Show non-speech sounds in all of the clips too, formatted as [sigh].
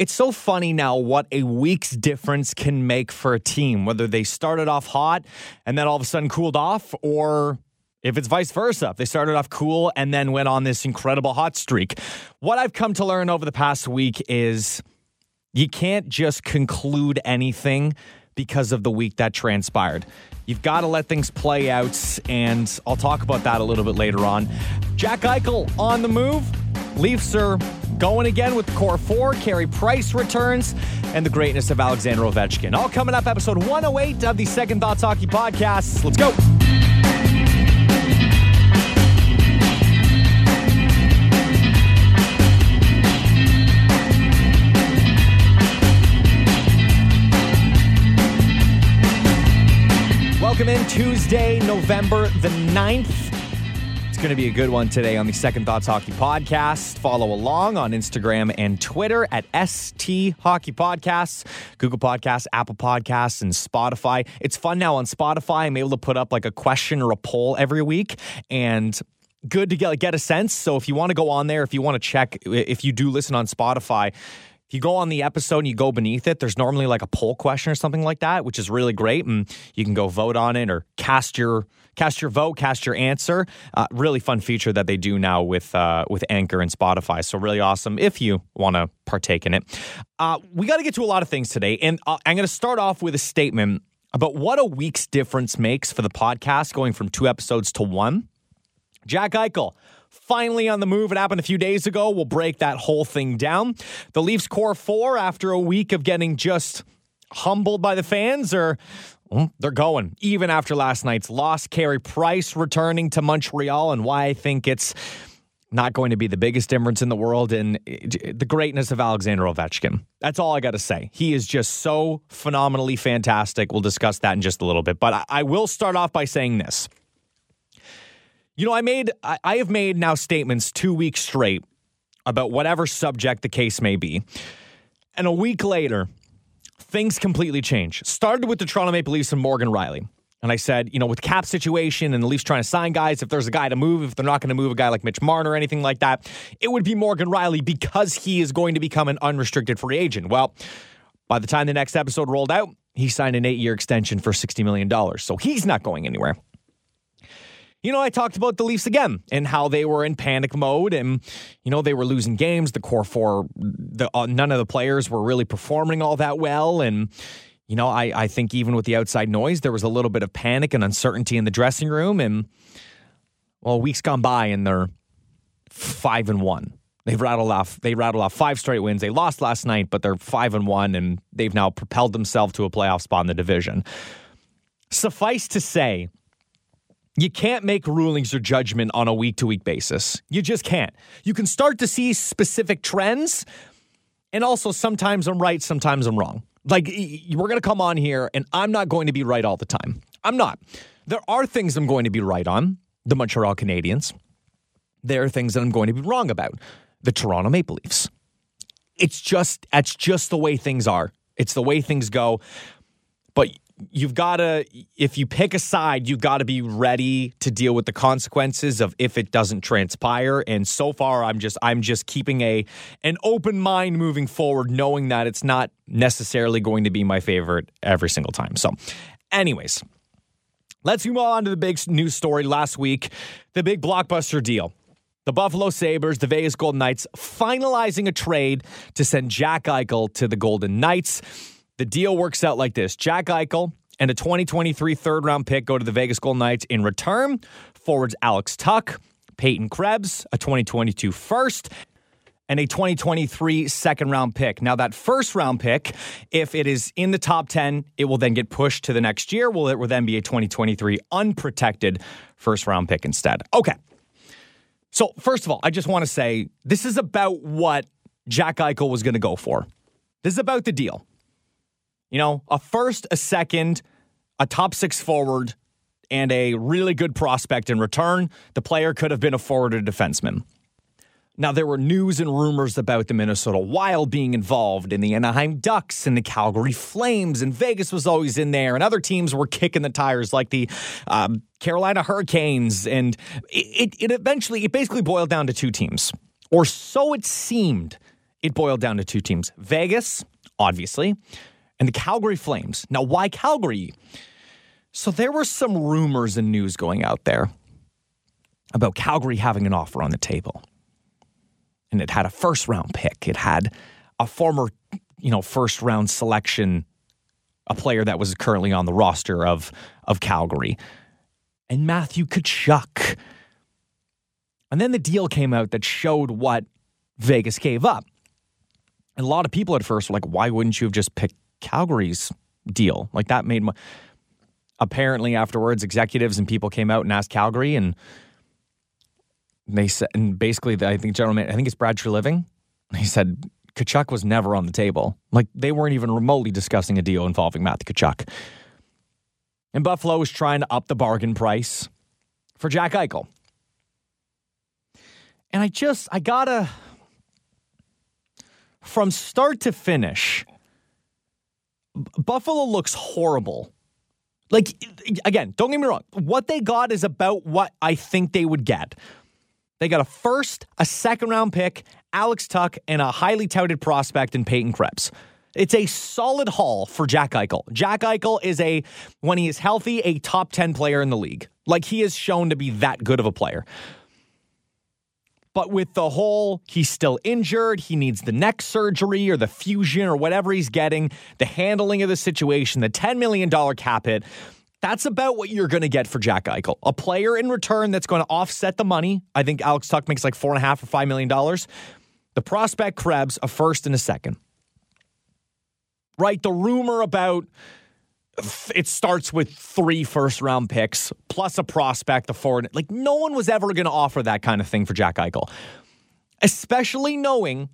It's so funny now what a week's difference can make for a team, whether they started off hot and then all of a sudden cooled off, or if it's vice versa. If they started off cool and then went on this incredible hot streak. What I've come to learn over the past week is you can't just conclude anything because of the week that transpired. You've got to let things play out, and I'll talk about that a little bit later on. Jack Eichel on the move. Leafs are going again with core four. Carey Price returns, and the greatness of Alexander Ovechkin. All coming up, episode 108 of the Second Thoughts Hockey Podcast. Let's go. Welcome in Tuesday, November the 9th. Going to be a good one today on the Second Thoughts Hockey Podcast. Follow along on Instagram and Twitter at ST Hockey Podcasts, Google Podcasts, Apple Podcasts, and Spotify. It's fun now on Spotify. I'm able to put up like a question or a poll every week and good to get, get a sense. So if you want to go on there, if you want to check, if you do listen on Spotify, if you go on the episode and you go beneath it, there's normally like a poll question or something like that, which is really great, and you can go vote on it or cast your cast your vote, cast your answer. Uh, really fun feature that they do now with uh, with Anchor and Spotify. So really awesome if you want to partake in it. Uh, we got to get to a lot of things today, and uh, I'm going to start off with a statement about what a week's difference makes for the podcast, going from two episodes to one. Jack Eichel finally on the move. It happened a few days ago. We'll break that whole thing down. The Leafs core four, after a week of getting just humbled by the fans, or they're going. Even after last night's loss, Carey Price returning to Montreal, and why I think it's not going to be the biggest difference in the world in eh, the greatness of Alexander Ovechkin. That's all I got to say. He is just so phenomenally fantastic. We'll discuss that in just a little bit. But I will start off by saying this. You know, I made I, I have made now statements two weeks straight about whatever subject the case may be. And a week later, things completely change. Started with the Toronto Maple Leafs and Morgan Rielly. And I said, you know, with cap situation and the Leafs trying to sign guys, if there's a guy to move, if they're not going to move a guy like Mitch Marner or anything like that, it would be Morgan Rielly because he is going to become an unrestricted free agent. Well, by the time the next episode rolled out, he signed an eight year extension for $60 million. So he's not going anywhere you know, I talked about the Leafs again and how they were in panic mode and, you know, they were losing games. The core four, the, uh, none of the players were really performing all that well. And, you know, I, I think even with the outside noise, there was a little bit of panic and uncertainty in the dressing room. And, well, weeks gone by and they're five and one. They've rattled off. They rattled off five straight wins. They lost last night, but they're five and one, and they've now propelled themselves to a playoff spot in the division. Suffice to say, you can't make rulings or judgment on a week to week basis. You just can't. You can start to see specific trends, and also sometimes I'm right, sometimes I'm wrong. Like, we're going to come on here, and I'm not going to be right all the time. I'm not. There are things I'm going to be right on, the Montreal Canadiens. There are things that I'm going to be wrong about, the Toronto Maple Leafs. It's just, that's just the way things are. It's the way things go. But you've got to if you pick a side you've got to be ready to deal with the consequences of if it doesn't transpire. And so far i'm just i'm just keeping a an open mind moving forward knowing that it's not necessarily going to be my favorite every single time. So anyways let's move on to the big news story. Last week the big blockbuster deal. The Buffalo Sabres, the Vegas Golden Knights, finalizing a trade to send Jack Eichel to the Golden Knights. The deal works out like this Jack Eichel and a 2023 third round pick go to the Vegas Golden Knights in return. Forwards Alex Tuch, Peyton Krebs, a 2022 first, and a 2023 second round pick. Now, that first round pick, if it is in the top 10, it will then get pushed to the next year. Will it will then be a 2023 unprotected first round pick instead? Okay. So, first of all, I just want to say this is about what Jack Eichel was going to go for. This is about the deal. You know, a first, a second, a top six forward, and a really good prospect in return. The player could have been a forward or defenseman. Now, there were news and rumors about the Minnesota Wild being involved in the Anaheim Ducks and the Calgary Flames, and Vegas was always in there, and other teams were kicking the tires like the um, Carolina Hurricanes. And it, it, it eventually, it basically boiled down to two teams, or so it seemed it boiled down to two teams Vegas, obviously, and the Calgary Flames. Now, why Calgary? So there were some rumors and news going out there about Calgary having an offer on the table. And it had a first round pick. It had a former, you know, first round selection, a player that was currently on the roster of of Calgary. And Matthew Tkachuk. And then the deal came out that showed what Vegas gave up. And a lot of people at first were like, why wouldn't you have just picked Calgary's deal? Like that made my apparently afterwards executives and people came out and asked Calgary and they said, and basically, I think general I think it's Brad Treliving. He said Tkachuk was never on the table. Like they weren't even remotely discussing a deal involving Matthew Tkachuk. And Buffalo was trying to up the bargain price for Jack Eichel. And I just, I gotta, from start to finish, Buffalo looks horrible. Like, again, don't get me wrong. What they got is about what I think they would get. They got a first, a second round pick, Alex Tuch, and a highly touted prospect in Peyton Krebs. It's a solid haul for Jack Eichel. Jack Eichel is a, when he is healthy, a top 10 player in the league. Like he is shown to be that good of a player. But with the whole, he's still injured, he needs the neck surgery or the fusion or whatever he's getting, the handling of the situation, the $10 million cap hit. That's about what you're going to get for Jack Eichel. A player in return that's going to offset the money. I think Alex Tuch makes like four and a half or five million dollars. The prospect Krebs, a first and a second. Right? The rumor about it starts with three first round picks plus a prospect, a forward. Like no one was ever going to offer that kind of thing for Jack Eichel, especially knowing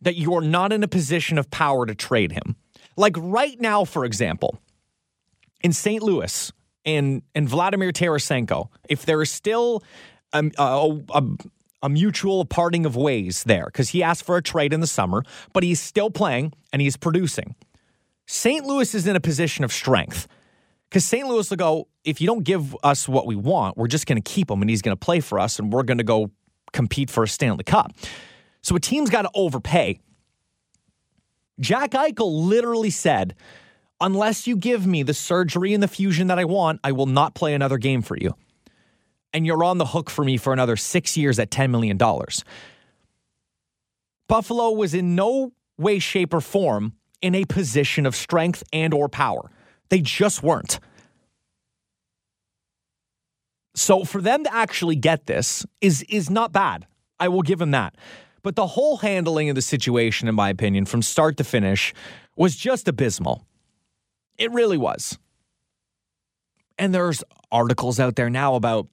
that you're not in a position of power to trade him. Like right now, for example, in St. Louis and and Vladimir Tarasenko, if there is still a, a, a, a mutual parting of ways there, because he asked for a trade in the summer, but he's still playing and he's producing. St. Louis is in a position of strength because St. Louis will go, if you don't give us what we want, we're just going to keep him and he's going to play for us and we're going to go compete for a Stanley Cup. So a team's got to overpay. Jack Eichel literally said, unless you give me the surgery and the fusion that I want, I will not play another game for you. And you're on the hook for me for another six years at $10 million. Buffalo was in no way, shape, or form in a position of strength and or power. They just weren't. So for them to actually get this is is not bad. I will give them that. But the whole handling of the situation, in my opinion, from start to finish, was just abysmal. It really was. And there's articles out there now about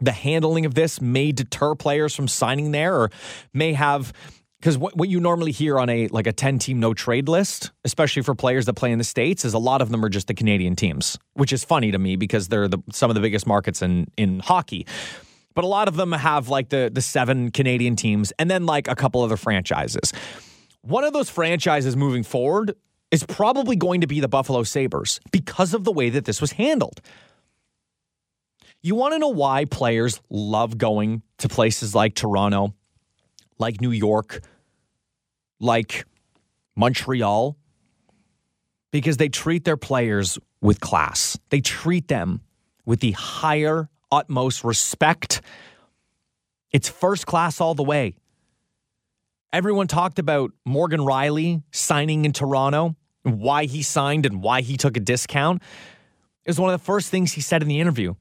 the handling of this may deter players from signing there or may have because what, what you normally hear on a like a 10 team no trade list especially for players that play in the states is a lot of them are just the canadian teams which is funny to me because they're the, some of the biggest markets in in hockey but a lot of them have like the the seven canadian teams and then like a couple other franchises one of those franchises moving forward is probably going to be the Buffalo Sabres because of the way that this was handled. You want to know why players love going to places like Toronto, like New York, like Montreal? Because they treat their players with class. They treat them with the higher, utmost respect. It's first class all the way. Everyone talked about Morgan Rielly signing in Toronto, why he signed and why he took a discount. It was one of the first things he said in the interview.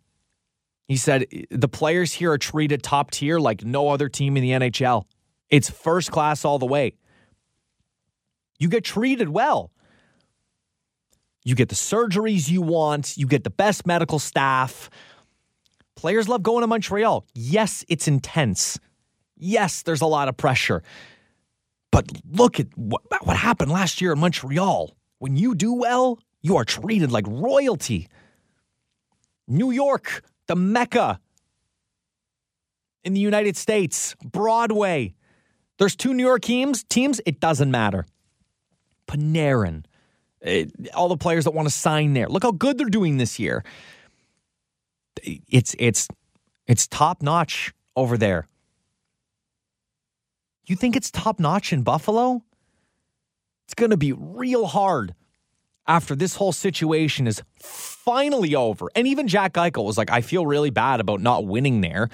He said, The players here are treated top tier like no other team in the NHL. It's first class all the way. You get treated well. You get the surgeries you want, you get the best medical staff. Players love going to Montreal. Yes, it's intense. Yes, there's a lot of pressure. But look at what, what happened last year in Montreal. When you do well, you are treated like royalty. New York, the Mecca in the United States, Broadway. There's two New York teams, teams, it doesn't matter. Panarin, it, eh, all the players that want to sign there. Look how good they're doing this year. It's it's it's top notch over there. You think it's top notch in Buffalo? It's going to be real hard after this whole situation is finally over. And even Jack Eichel was like, I feel really bad about not winning there.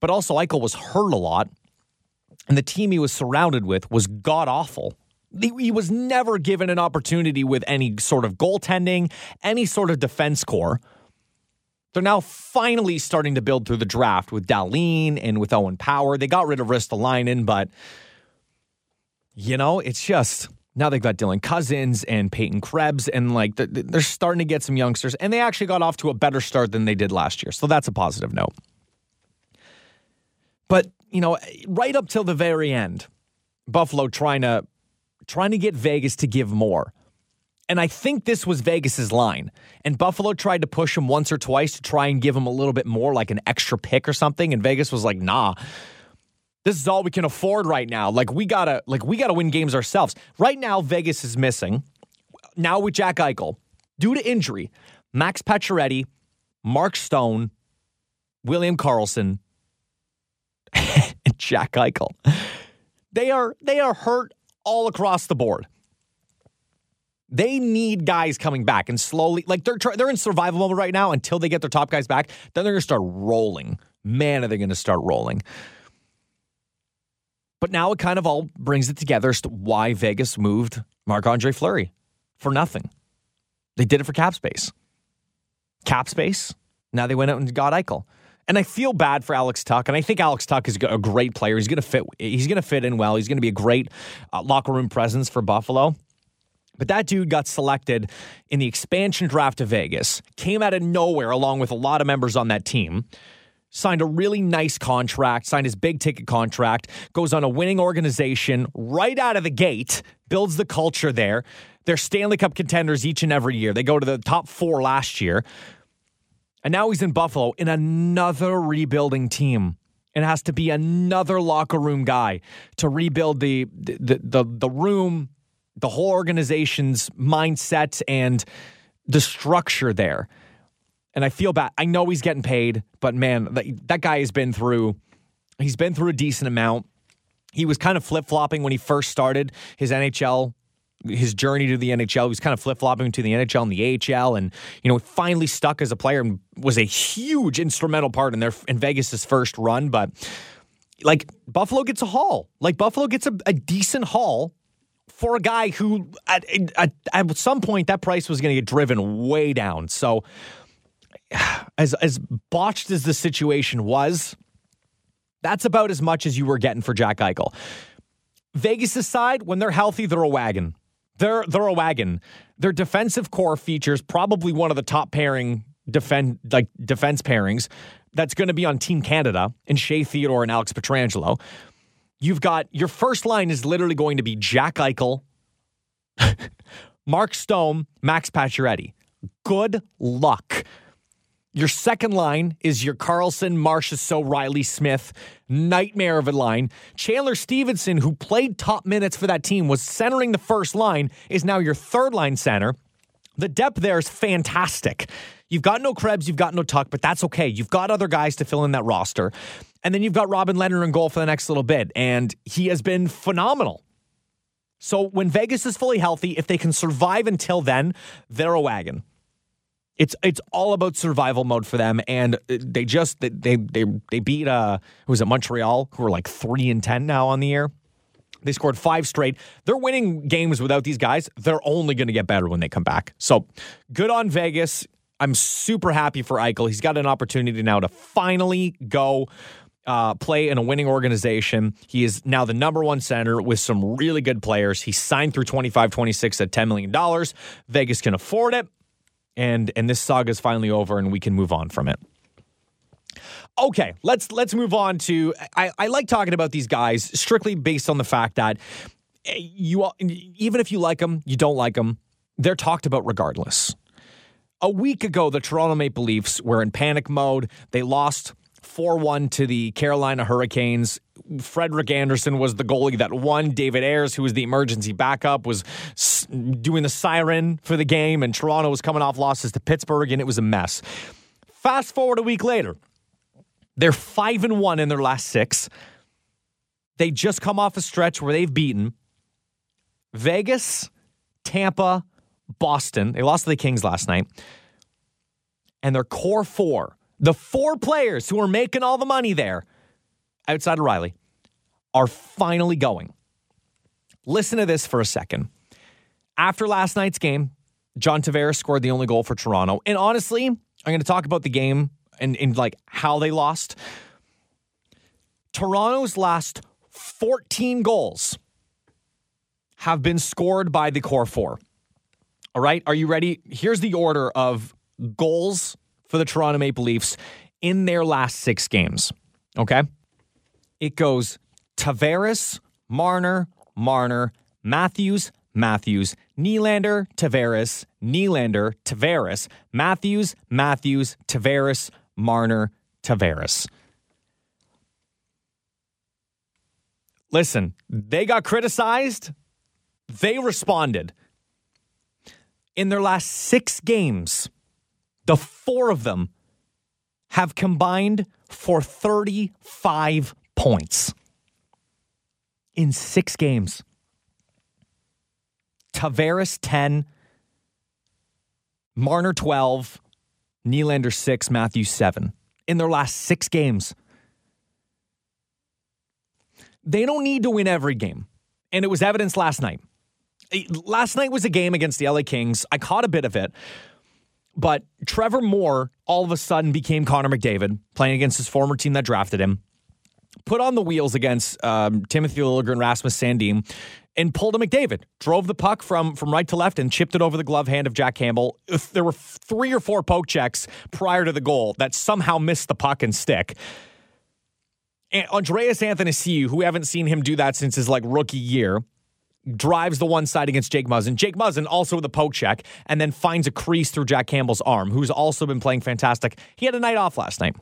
But also, Eichel was hurt a lot. And the team he was surrounded with was god awful. He was never given an opportunity with any sort of goaltending, any sort of defense core. They're now finally starting to build through the draft with Dahlin and with Owen Power. They got rid of Ristolainen, but you know, it's just now they've got Dylan Cozens and Peyton Krebs, and like they're starting to get some youngsters, and they actually got off to a better start than they did last year. So that's a positive note. But you know, right up till the very end, Buffalo trying to trying to get Vegas to give more. And I think this was Vegas's line. And Buffalo tried to push him once or twice to try and give him a little bit more, like an extra pick or something. And Vegas was like, nah. This is all we can afford right now. Like we gotta, like we gotta win games ourselves. Right now, Vegas is missing. Now with Jack Eichel, due to injury, Max Pacioretty, Mark Stone, William Karlsson, [laughs] and Jack Eichel. They are they are hurt all across the board. They need guys coming back and slowly, like they're they're in survival mode right now until they get their top guys back. Then they're going to start rolling. Man, are they going to start rolling? But now it kind of all brings it together as to why Vegas moved Marc Andre Fleury for nothing. They did it for cap space. Cap space. Now they went out and got Eichel. And I feel bad for Alex Tuch, and I think Alex Tuch is a great player. He's to fit. He's to fit in well. He's to be a great uh, locker room presence for Buffalo. But that dude got selected in the expansion draft of Vegas, came out of nowhere along with a lot of members on that team, signed a really nice contract, signed his big ticket contract, goes on a winning organization right out of the gate, builds the culture there. They're Stanley Cup contenders each and every year. They go to the top four last year. And now he's in Buffalo in another rebuilding team. and has to be another locker room guy to rebuild the the the, the room, the whole organization's mindset and the structure there. And I feel bad. I know he's getting paid, but man, that, that guy has been through he's been through a decent amount. He was kind of flip-flopping when he first started his NHL his journey to the NHL. He was kind of flip flopping to the NHL and the AHL, and you know, finally stuck as a player and was a huge instrumental part in their in Vegas's first run. But like Buffalo gets a haul, like Buffalo gets a, a decent haul for a guy who at, at, at some point that price was going to get driven way down. So as as botched as the situation was, that's about as much as you were getting for Jack Eichel. Vegas' side, when they're healthy, they're a wagon. They're they're a wagon. Their defensive core features probably one of the top pairing defend like defense pairings that's going to be on Team Canada and Shea Theodore and Alex Pietrangelo. You've got your first line is literally going to be Jack Eichel, [laughs] Mark Stone, Max Pacioretty. Good luck. Your second line is your Carlson, Karlsson, So, Reilly Smith, nightmare of a line. Chandler Stephenson, who played top minutes for that team, was centering the first line, is now your third line center. The depth there is fantastic. You've got no Krebs, you've got no Tuch, but that's okay. You've got other guys to fill in that roster. And then you've got Robin Lehner in goal for the next little bit, and he has been phenomenal. So when Vegas is fully healthy, if they can survive until then, they're a wagon. It's it's all about survival mode for them, and they just they they they beat uh who was it Montreal who are like three and ten now on the year. They scored five straight. They're winning games without these guys. They're only going to get better when they come back. So good on Vegas. I'm super happy for Eichel. He's got an opportunity now to finally go uh, play in a winning organization. He is now the number one center with some really good players. He signed through 25 26 at $10 million. Vegas can afford it and and this saga is finally over and we can move on from it. Okay, let's let's move on to I, I like talking about these guys strictly based on the fact that eh, you even if you like them, you don't like them, they're talked about regardless. A week ago, the Toronto Maple Leafs were in panic mode. They lost 4 1 to the Carolina Hurricanes. Frederik Andersen was the goalie that won. David Ayres, who was the emergency backup, was doing the siren for the game, and Toronto was coming off losses to Pittsburgh, and it was a mess. Fast forward a week later, they're 5 and 1 in their last six. They just come off a stretch where they've beaten Vegas, Tampa, Boston. They lost to the Kings last night. And their core four, the four players who are making all the money there outside of Rielly, are finally going. Listen to this for a second. After last night's game, John Tavares scored the only goal for Toronto. And honestly, I'm going to talk about the game and, and like how they lost. Toronto's last 14 goals have been scored by the core four. All right. Are you ready? Here's the order of goals for the Toronto Maple Leafs in their last six games. Okay. It goes Tavares, Marner, Marner, Matthews, Matthews, Nylander, Tavares, Nylander, Tavares, Matthews, Matthews, Tavares, Marner, Tavares. Listen, they got criticized. They responded. In their last six games, the four of them have combined for 35 points in six games. Tavares 10, Marner 12, Nylander 6, Matthew 7 in their last six games. They don't need to win every game. And it was evidence last night. Last night was a game against the LA Kings. I caught a bit of it. But Trevor Moore all of a sudden became Connor McDavid, playing against his former team that drafted him. Put on the wheels against um, Timothy Liljegren, Rasmus Sandin, and pulled a McDavid. Drove the puck from from right to left and chipped it over the glove hand of Jack Campbell. There were three or four poke checks prior to the goal that somehow missed the puck and stick. And Andreas Athanasiou, who we haven't seen him do that since his like rookie year, drives the one side against Jake Muzzin. Jake Muzzin also with a poke check and then finds a crease through Jack Campbell's arm, who's also been playing fantastic. He had a night off last night.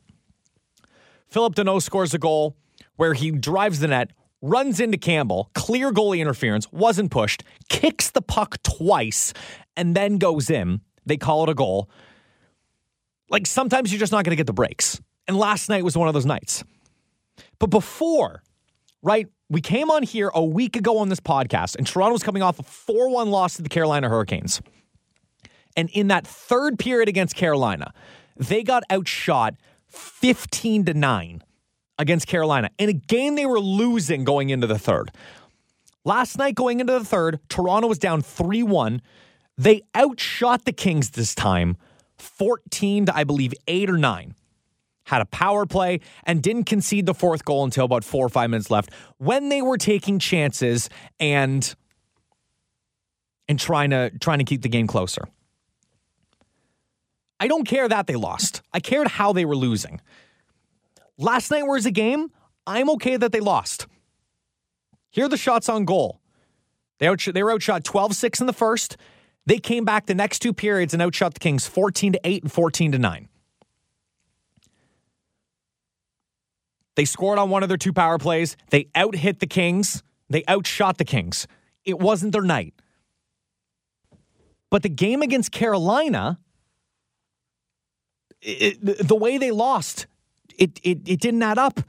Phillip Danault scores a goal where he drives the net, runs into Campbell, clear goalie interference, wasn't pushed, kicks the puck twice, and then goes in. They call it a goal. Like sometimes you're just not going to get the breaks. And last night was one of those nights. But before, right, we came on here a week ago on this podcast, and Toronto was coming off a 4 1 loss to the Carolina Hurricanes. And in that third period against Carolina, they got outshot 15 to 9 against Carolina in a game they were losing going into the third. Last night, going into the third, Toronto was down 3 1. They outshot the Kings this time 14 to, I believe, 8 or 9 had a power play, and didn't concede the fourth goal until about four or five minutes left when they were taking chances and and trying to trying to keep the game closer. I don't care that they lost. I cared how they were losing. Last night was a game. I'm okay that they lost. Here are the shots on goal. They, outshot, they were outshot 12 6 in the first. They came back the next two periods and outshot the Kings 14 to 8 and 14 to 9. They scored on one of their two power plays. They out hit the Kings. They outshot the Kings. It wasn't their night. But the game against Carolina, it, the way they lost, it, it, it didn't add up.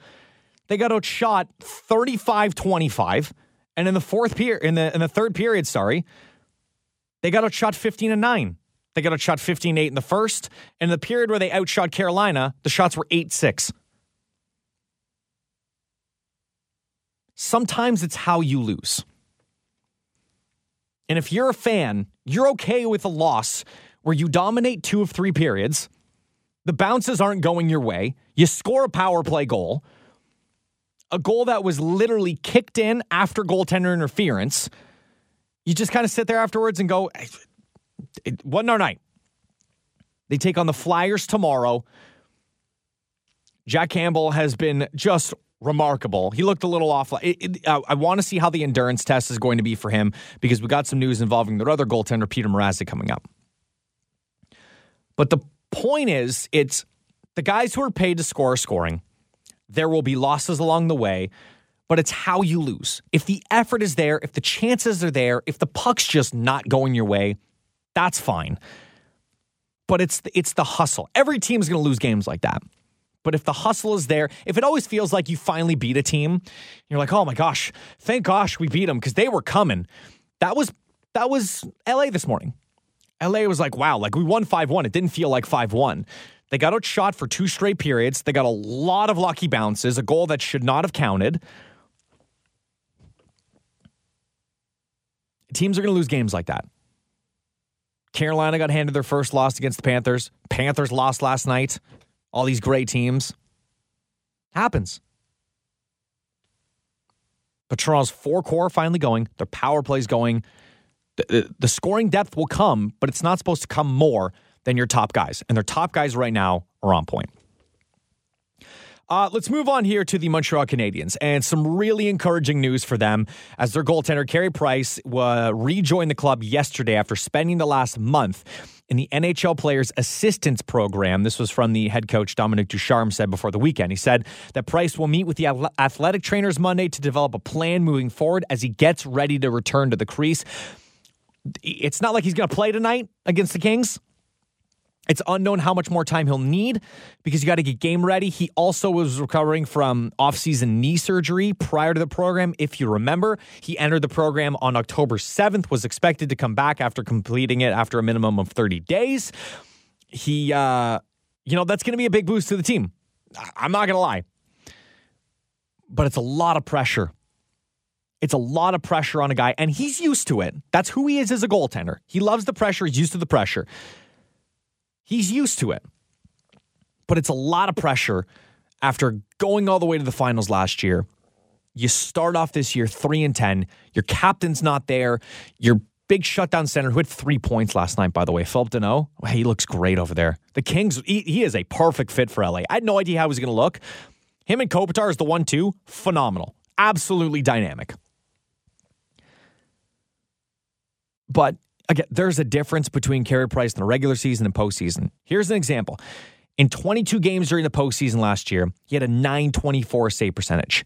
They got outshot 35 25. And in the fourth period, in the, in the third period, sorry, they got outshot 15 and 9. They got outshot 15 8 in the first. And in the period where they outshot Carolina, the shots were 8 6. Sometimes it's how you lose. And if you're a fan, you're okay with a loss where you dominate two of three periods, the bounces aren't going your way, you score a power play goal, a goal that was literally kicked in after goaltender interference. You just kind of sit there afterwards and go, it wasn't our night. They take on the Flyers tomorrow. Jack Campbell has been just remarkable. He looked a little off. It, it, uh, I want to see how the endurance test is going to be for him because we got some news involving their other goaltender, Peter Mrazek, coming up. But the point is, it's the guys who are paid to score are scoring. There will be losses along the way, but it's how you lose. If the effort is there, if the chances are there, if the puck's just not going your way, that's fine. But it's the, it's the hustle. Every team's going to lose games like that. But if the hustle is there, if it always feels like you finally beat a team, you're like, oh my gosh, thank gosh we beat them because they were coming. That was that was LA this morning. LA was like, wow, like we won 5 1. It didn't feel like 5 1. They got outshot for two straight periods. They got a lot of lucky bounces, a goal that should not have counted. Teams are going to lose games like that. Carolina got handed their first loss against the Panthers. Panthers lost last night. All these great teams. Happens. But four core finally going. Their power plays going. The, the, the scoring depth will come, but it's not supposed to come more than your top guys. And their top guys right now are on point. Uh, let's move on here to the Montreal Canadiens and some really encouraging news for them as their goaltender Carey Price uh, rejoined the club yesterday after spending the last month in the NHL Players Assistance Program. This was from the head coach Dominic Ducharme said before the weekend. He said that Price will meet with the athletic trainers Monday to develop a plan moving forward as he gets ready to return to the crease. It's not like he's going to play tonight against the Kings. It's unknown how much more time he'll need because you got to get game ready. He also was recovering from offseason knee surgery prior to the program. If you remember, he entered the program on October 7th, was expected to come back after completing it after a minimum of 30 days. He, uh, you know, that's going to be a big boost to the team. I'm not going to lie. But it's a lot of pressure. It's a lot of pressure on a guy, and he's used to it. That's who he is as a goaltender. He loves the pressure, he's used to the pressure. He's used to it. But it's a lot of pressure after going all the way to the finals last year. You start off this year 3 and 10. Your captain's not there. Your big shutdown center who had three points last night, by the way, Phillip Danault. He looks great over there. The Kings, he, he is a perfect fit for LA. I had no idea how he was going to look. Him and Kopitar is the one two. Phenomenal. Absolutely dynamic. But again, there's a difference between Carey Price in the regular season and postseason. Here's an example. In 22 games during the postseason last year, he had a 924 save percentage.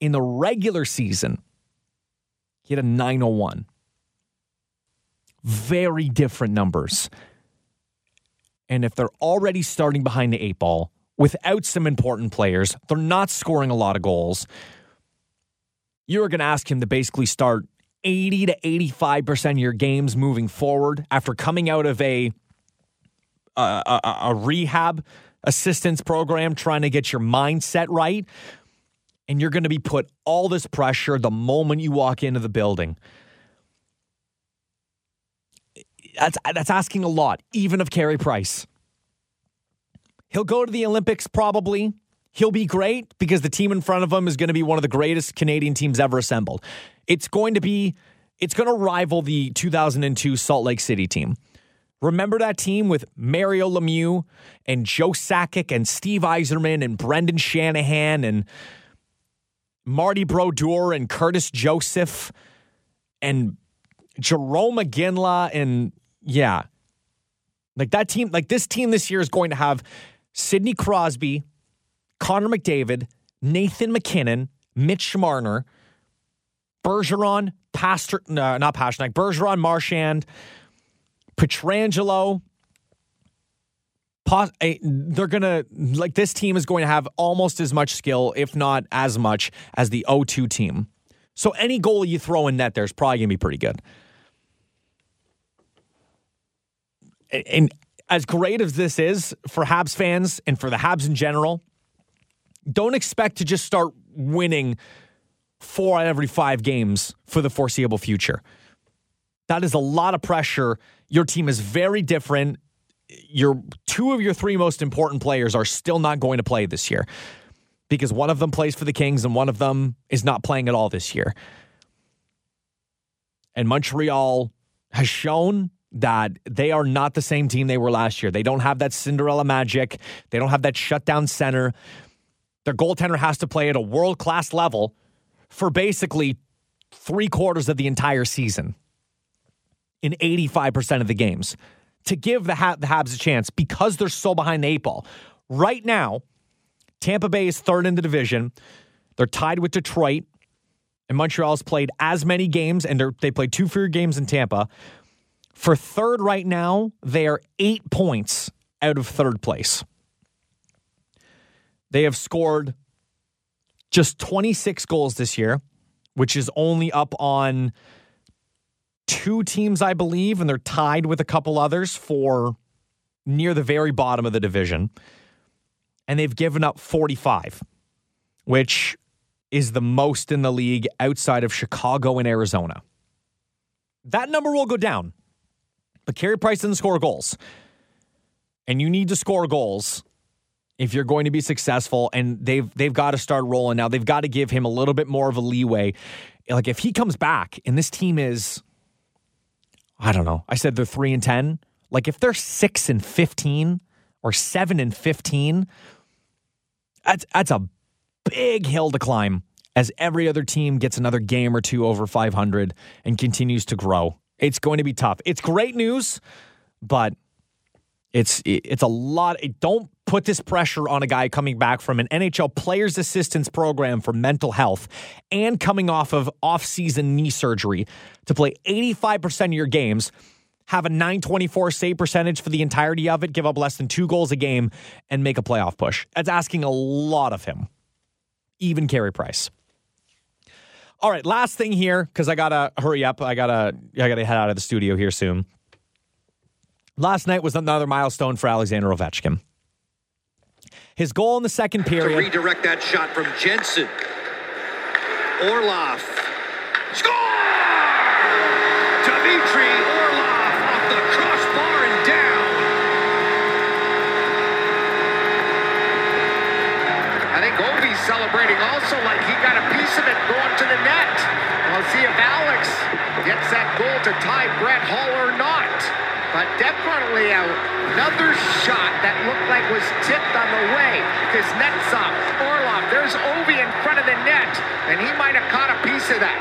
In the regular season, he had a 901. Very different numbers. And if they're already starting behind the eight ball without some important players, they're not scoring a lot of goals. You're going to ask him to basically start 80 to 85% of your games moving forward after coming out of a, a, a, a rehab assistance program trying to get your mindset right. And you're going to be put all this pressure the moment you walk into the building. That's, that's asking a lot, even of Carey Price. He'll go to the Olympics probably. He'll be great because the team in front of him is going to be one of the greatest Canadian teams ever assembled. It's going to be, it's going to rival the 2002 Salt Lake City team. Remember that team with Mario Lemieux and Joe Sakic and Steve Yzerman and Brendan Shanahan and Marty Brodeur and Curtis Joseph and Jarome Iginla and yeah. Like that team, like this team this year is going to have Sidney Crosby, Connor McDavid, Nathan MacKinnon, Mitch Marner, Bergeron, Pastor, no, not Pastrnak, Bergeron, Marchand, Pietrangelo. Eh, they're going to, like, this team is going to have almost as much skill, if not as much, as the 0 2 team. So any goal you throw in net there is probably to be pretty good. And as great as this is for Habs fans and for the Habs in general, don't expect to just start winning four out of every five games for the foreseeable future. That is a lot of pressure. Your team is very different. Your two of your three most important players are still not going to play this year because one of them plays for the Kings and one of them is not playing at all this year. And Montreal has shown that they are not the same team they were last year. They don't have that Cinderella magic. They don't have that shutdown center. Their goaltender has to play at a world class level for basically three quarters of the entire season in 85% of the games to give the, the Habs a chance because they're so behind the eight ball. Right now, Tampa Bay is third in the division. They're tied with Detroit, and Montreal's played as many games, and they played two fewer games in Tampa. For third right now, they are eight points out of third place. They have scored just 26 goals this year, which is only up on two teams, I believe, and they're tied with a couple others for near the very bottom of the division. And they've given up 45, which is the most in the league outside of Chicago and Arizona. That number will go down. But Carey Price doesn't score goals. And you need to score goals if you're going to be successful. And they've they've got to start rolling now. They've got to give him a little bit more of a leeway. Like if he comes back and this team is, I don't know. I said they're three and ten. Like if they're six and fifteen or seven and fifteen, that's that's a big hill to climb as every other team gets another game or two over 500 and continues to grow. It's going to be tough. It's great news, but it's it's a lot. Don't put this pressure on a guy coming back from an NHL players assistance program for mental health and coming off of off-season knee surgery to play 85% of your games, have a 924 save percentage for the entirety of it, give up less than 2 goals a game and make a playoff push. That's asking a lot of him. Even Carey Price. All right, last thing here because I gotta hurry up. I gotta I gotta head out of the studio here soon. Last night was another milestone for Alexander Ovechkin. His goal in the second period. To redirect that shot from Jensen. Orlov. Score! Dmitry Orlov off the crossbar and down. I think Ovi's celebrating also like he got a piece of it going to the net. We'll see if Alex gets that goal to tie Brett Hull or not. But definitely another shot that looked like was tipped on the way. Because Kuznetsov, Orlov, there's Ovi in front of the net, and he might have caught a piece of that.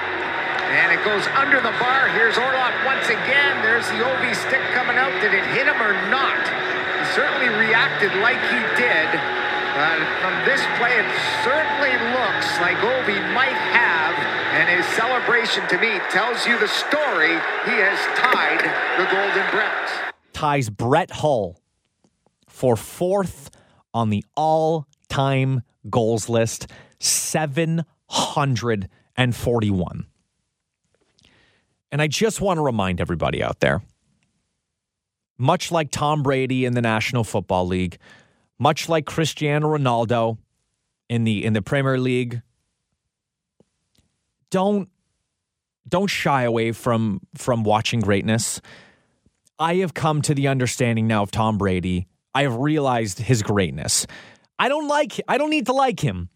And it goes under the bar. Here's Orlov once again. There's the Ovi stick coming out. Did it hit him or not? He certainly reacted like he did. But from this play, it certainly looks like Ovi might have, and his celebration to me tells you the story. He has tied the Golden Brett. Ties Brett Hull for fourth on the all-time goals list, 741. And I just want to remind everybody out there, much like Tom Brady in the National Football League, much like Cristiano Ronaldo in the in the Premier League, don't don't shy away from from watching greatness. I have come to the understanding now of Tom Brady. I have realized his greatness. I don't like I don't need to like him.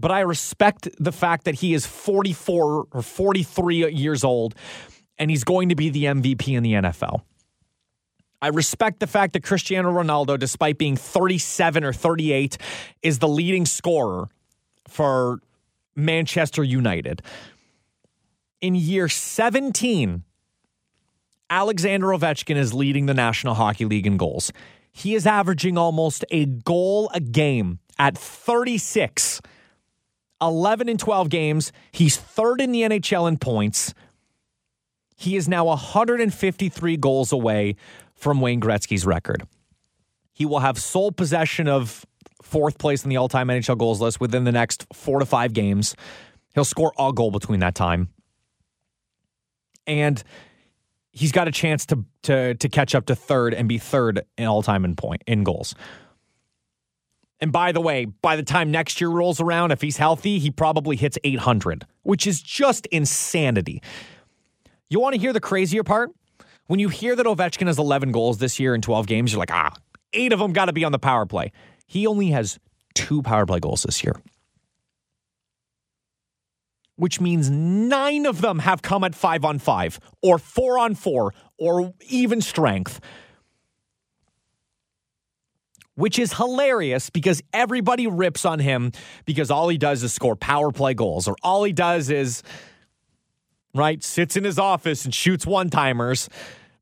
But I respect the fact that he is 44 or 43 years old and he's going to be the MVP in the NFL. I respect the fact that Cristiano Ronaldo, despite being 37 or 38, is the leading scorer for Manchester United. In year 17, Alexander Ovechkin is leading the National Hockey League in goals. He is averaging almost a goal a game at 36. 11 and 12 games. He's third in the NHL in points. He is now 153 goals away from Wayne Gretzky's record. He will have sole possession of fourth place in the all time NHL goals list within the next four to five games. He'll score a goal between that time. And he's got a chance to to to catch up to third and be third in all time in point in goals. And by the way, by the time next year rolls around, if he's healthy, he probably hits 800, which is just insanity. You want to hear the crazier part? When you hear that Ovechkin has 11 goals this year in 12 games, you're like, ah, eight of them got to be on the power play. He only has two power play goals this year, which means nine of them have come at five on five, or four on four, or even strength. Which is hilarious because everybody rips on him because all he does is score power play goals, or all he does is, right, sits in his office and shoots one timers.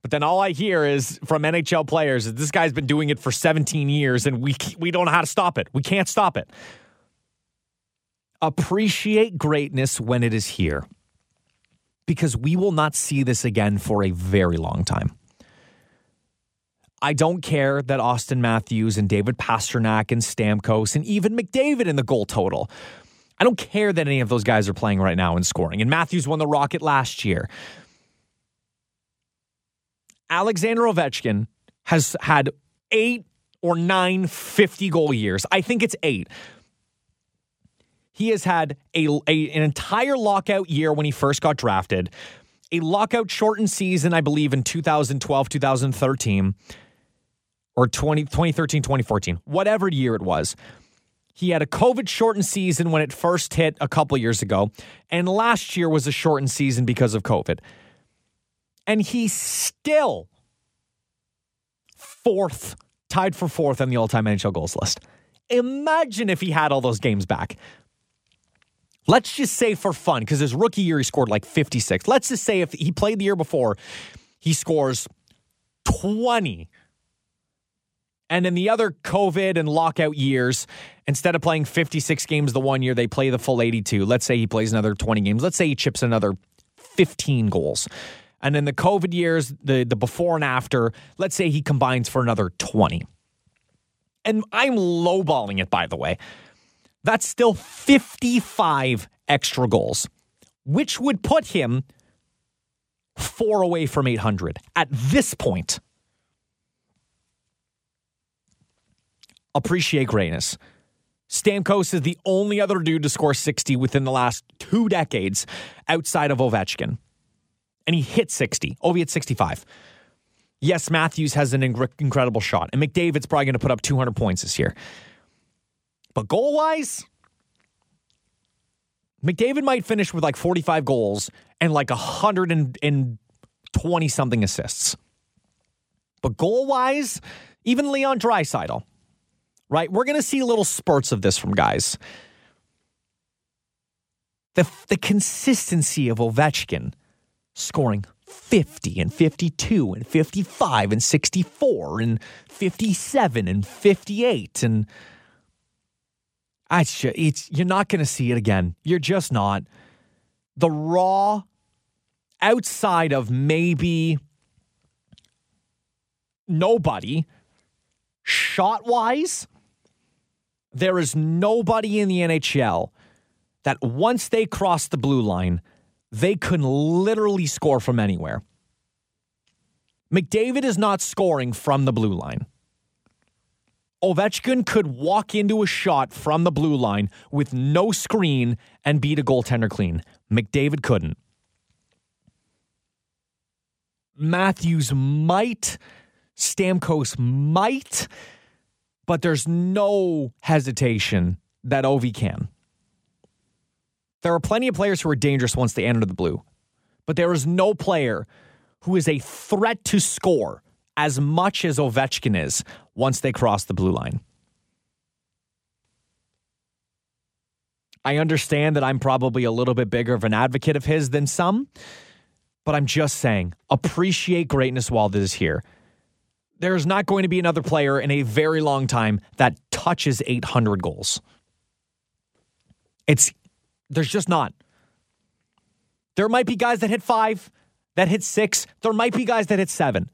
But then all I hear is from NHL players that this guy's been doing it for 17 years and we we don't know how to stop it. We can't stop it. Appreciate greatness when it is here. Because we will not see this again for a very long time. I don't care that Auston Matthews and David Pastrnak and Stamkos and even McDavid in the goal total. I don't care that any of those guys are playing right now and scoring. And Matthews won the Rocket last year. Alexander Ovechkin has had eight or nine 50 goal years. I think it's eight. He has had a, a, an entire lockout year when he first got drafted, a lockout shortened season, I believe, in 2012, 2013, or 20, 2013, 2014, whatever year it was. He had a COVID shortened season when it first hit a couple years ago, and last year was a shortened season because of COVID. And he's still fourth, tied for fourth on the all time NHL goals list. Imagine if he had all those games back. Let's just say for fun, because his rookie year he scored like 56. Let's just say if he played the year before, he scores 20. And in the other COVID and lockout years, instead of playing 56 games the one year, they play the full 82. Let's say he plays another 20 games. Let's say he chips another 15 goals. And in the COVID years, the, the before and after, let's say he combines for another 20. And I'm lowballing it, by the way. That's still 55 extra goals, which would put him four away from 800 at this point. Appreciate greatness. Stamkos is the only other dude to score 60 within the last two decades outside of Ovechkin. And he hit 60. Ovi at 65. Yes, Matthews has an incredible shot, and McDavid's probably going to put up 200 points this year. But goal wise, McDavid might finish with like 45 goals and like 120 something assists. But goal wise, even Leon Draisaitl, right? We're going to see little spurts of this from guys. The, the consistency of Ovechkin scoring 50 and 52 and 55 and 64 and 57 and 58 and just, it's you're not going to see it again. You're just not. The raw outside of maybe nobody shot wise there is nobody in the NHL that once they cross the blue line they can literally score from anywhere. McDavid is not scoring from the blue line. Ovechkin could walk into a shot from the blue line with no screen and beat a goaltender clean. McDavid couldn't. Matthews might, Stamkos might, but there's no hesitation that Ovi can. There are plenty of players who are dangerous once they enter the blue, but there is no player who is a threat to score as much as Ovechkin is once they cross the blue line. I understand that I'm probably a little bit bigger of an advocate of his than some, but I'm just saying appreciate greatness while it is here. There's not going to be another player in a very long time that touches 800 goals. It's there's just not. There might be guys that hit five, that hit six. There might be guys that hit seven.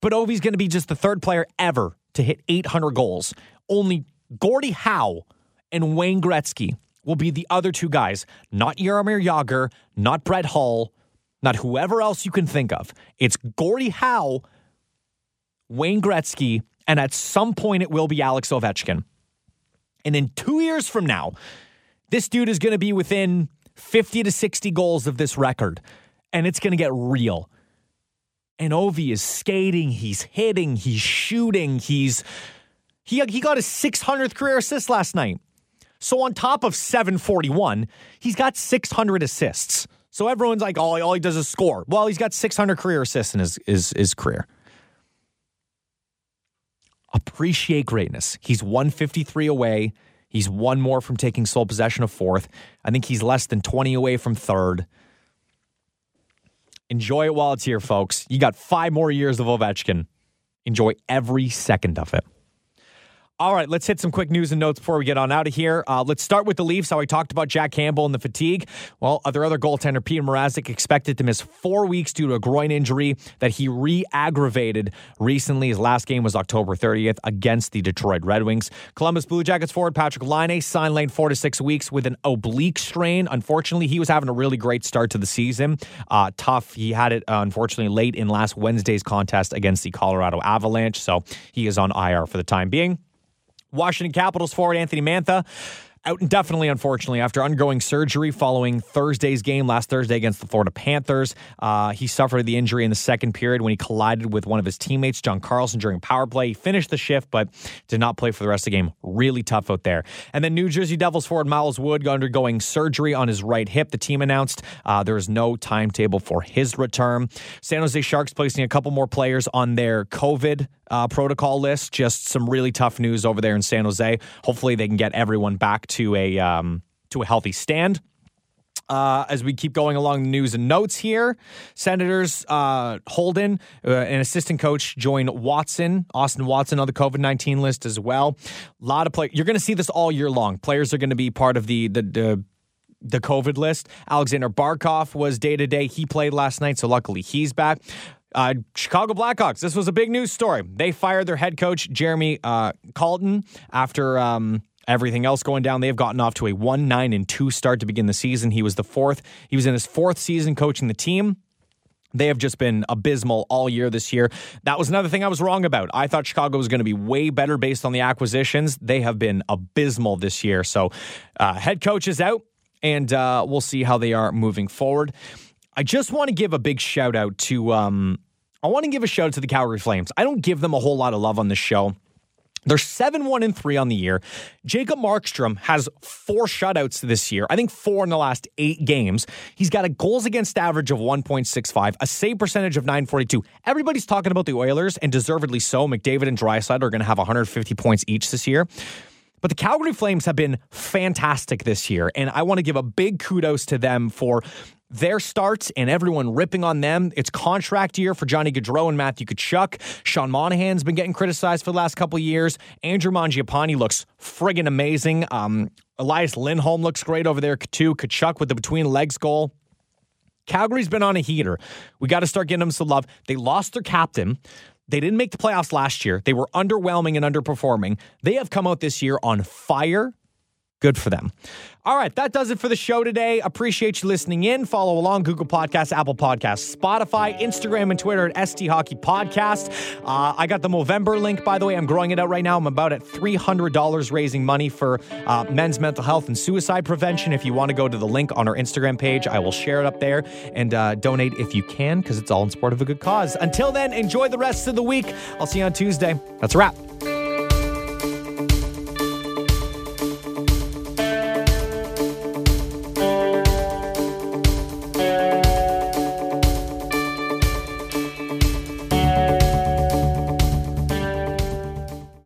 But Ovi's going to be just the third player ever to hit 800 goals. Only Gordie Howe and Wayne Gretzky will be the other two guys, not Jaromir Jagr, not Brett Hull, not whoever else you can think of. It's Gordie Howe, Wayne Gretzky, and at some point it will be Alex Ovechkin. And in two years from now, this dude is going to be within 50 to 60 goals of this record, and it's going to get real. And Ovi is skating, he's hitting, he's shooting, he's he he got his 600th career assist last night. So on top of 741, he's got 600 assists. So everyone's like, all, all he does is score. Well, he's got 600 career assists in his, his, his career. Appreciate greatness. He's 153 away. He's one more from taking sole possession of fourth. I think he's less than 20 away from third. Enjoy it while it's here, folks. You got five more years of Ovechkin. Enjoy every second of it. All right, let's hit some quick news and notes before we get on out of here. Uh, let's start with the Leafs. How I talked about Jack Campbell and the fatigue. Well, their other goaltender, Petr Mrazek, expected to miss four weeks due to a groin injury that he re aggravated recently. His last game was October 30th against the Detroit Red Wings. Columbus Blue Jackets forward Patrick Laine signed lane four to six weeks with an oblique strain. Unfortunately, he was having a really great start to the season. Uh, tough. He had it, uh, unfortunately, late in last Wednesday's contest against the Colorado Avalanche. So he is on IR for the time being. Washington Capitals forward Anthony Mantha out indefinitely, unfortunately, after undergoing surgery following Thursday's game last Thursday against the Florida Panthers. Uh, he suffered the injury in the second period when he collided with one of his teammates, John Carlson, during power play. He finished the shift, but did not play for the rest of the game. Really tough out there. And then New Jersey Devils forward Miles Wood undergoing surgery on his right hip. The team announced uh, there is no timetable for his return. San Jose Sharks placing a couple more players on their COVID uh, protocol list. Just some really tough news over there in San Jose. Hopefully, they can get everyone back to a um, to a healthy stand. Uh, as we keep going along the news and notes here, Senators uh, Holden, uh, an assistant coach, join Watson, Austin Watson on the COVID nineteen list as well. A lot of play. You're going to see this all year long. Players are going to be part of the the. the the COVID list. Aleksander Barkov was day to day. He played last night, so luckily he's back. Uh, Chicago Blackhawks. This was a big news story. They fired their head coach Jeremy uh, Colliton after um, everything else going down. They have gotten off to a one nine and two start to begin the season. He was the fourth. He was in his fourth season coaching the team. They have just been abysmal all year this year. That was another thing I was wrong about. I thought Chicago was going to be way better based on the acquisitions. They have been abysmal this year. So, uh, head coach is out, and uh, we'll see how they are moving forward. I just want to give a big shout out to um, I want to give a shout out to the Calgary Flames. I don't give them a whole lot of love on this show. They're 7 1 and 3 on the year. Jacob Markstrom has four shutouts this year. I think four in the last eight games. He's got a goals against average of 1.65, a save percentage of 942. Everybody's talking about the Oilers, and deservedly so. McDavid and Draisaitl are going to have 150 points each this year. But the Calgary Flames have been fantastic this year, and I want to give a big kudos to them for their starts and everyone ripping on them. It's contract year for Johnny Gaudreau and Matthew Tkachuk. Sean Monahan's been getting criticized for the last couple years. Andrew Mangiapane looks friggin' amazing. Um, Elias Lindholm looks great over there too. Tkachuk with the between legs goal. Calgary's been on a heater. We got to start getting them some love. They lost their captain. They didn't make the playoffs last year. They were underwhelming and underperforming. They have come out this year on fire. Good for them. All right, that does it for the show today. Appreciate you listening in. Follow along Google Podcasts, Apple Podcasts, Spotify, Instagram, and Twitter at ST Hockey Podcast. Uh, I got the Movember link, by the way. I'm growing it out right now. I'm about at $300 raising money for uh, men's mental health and suicide prevention. If you want to go to the link on our Instagram page, I will share it up there and uh, donate if you can because it's all in support of a good cause. Until then, enjoy the rest of the week. I'll see you on Tuesday. That's a wrap.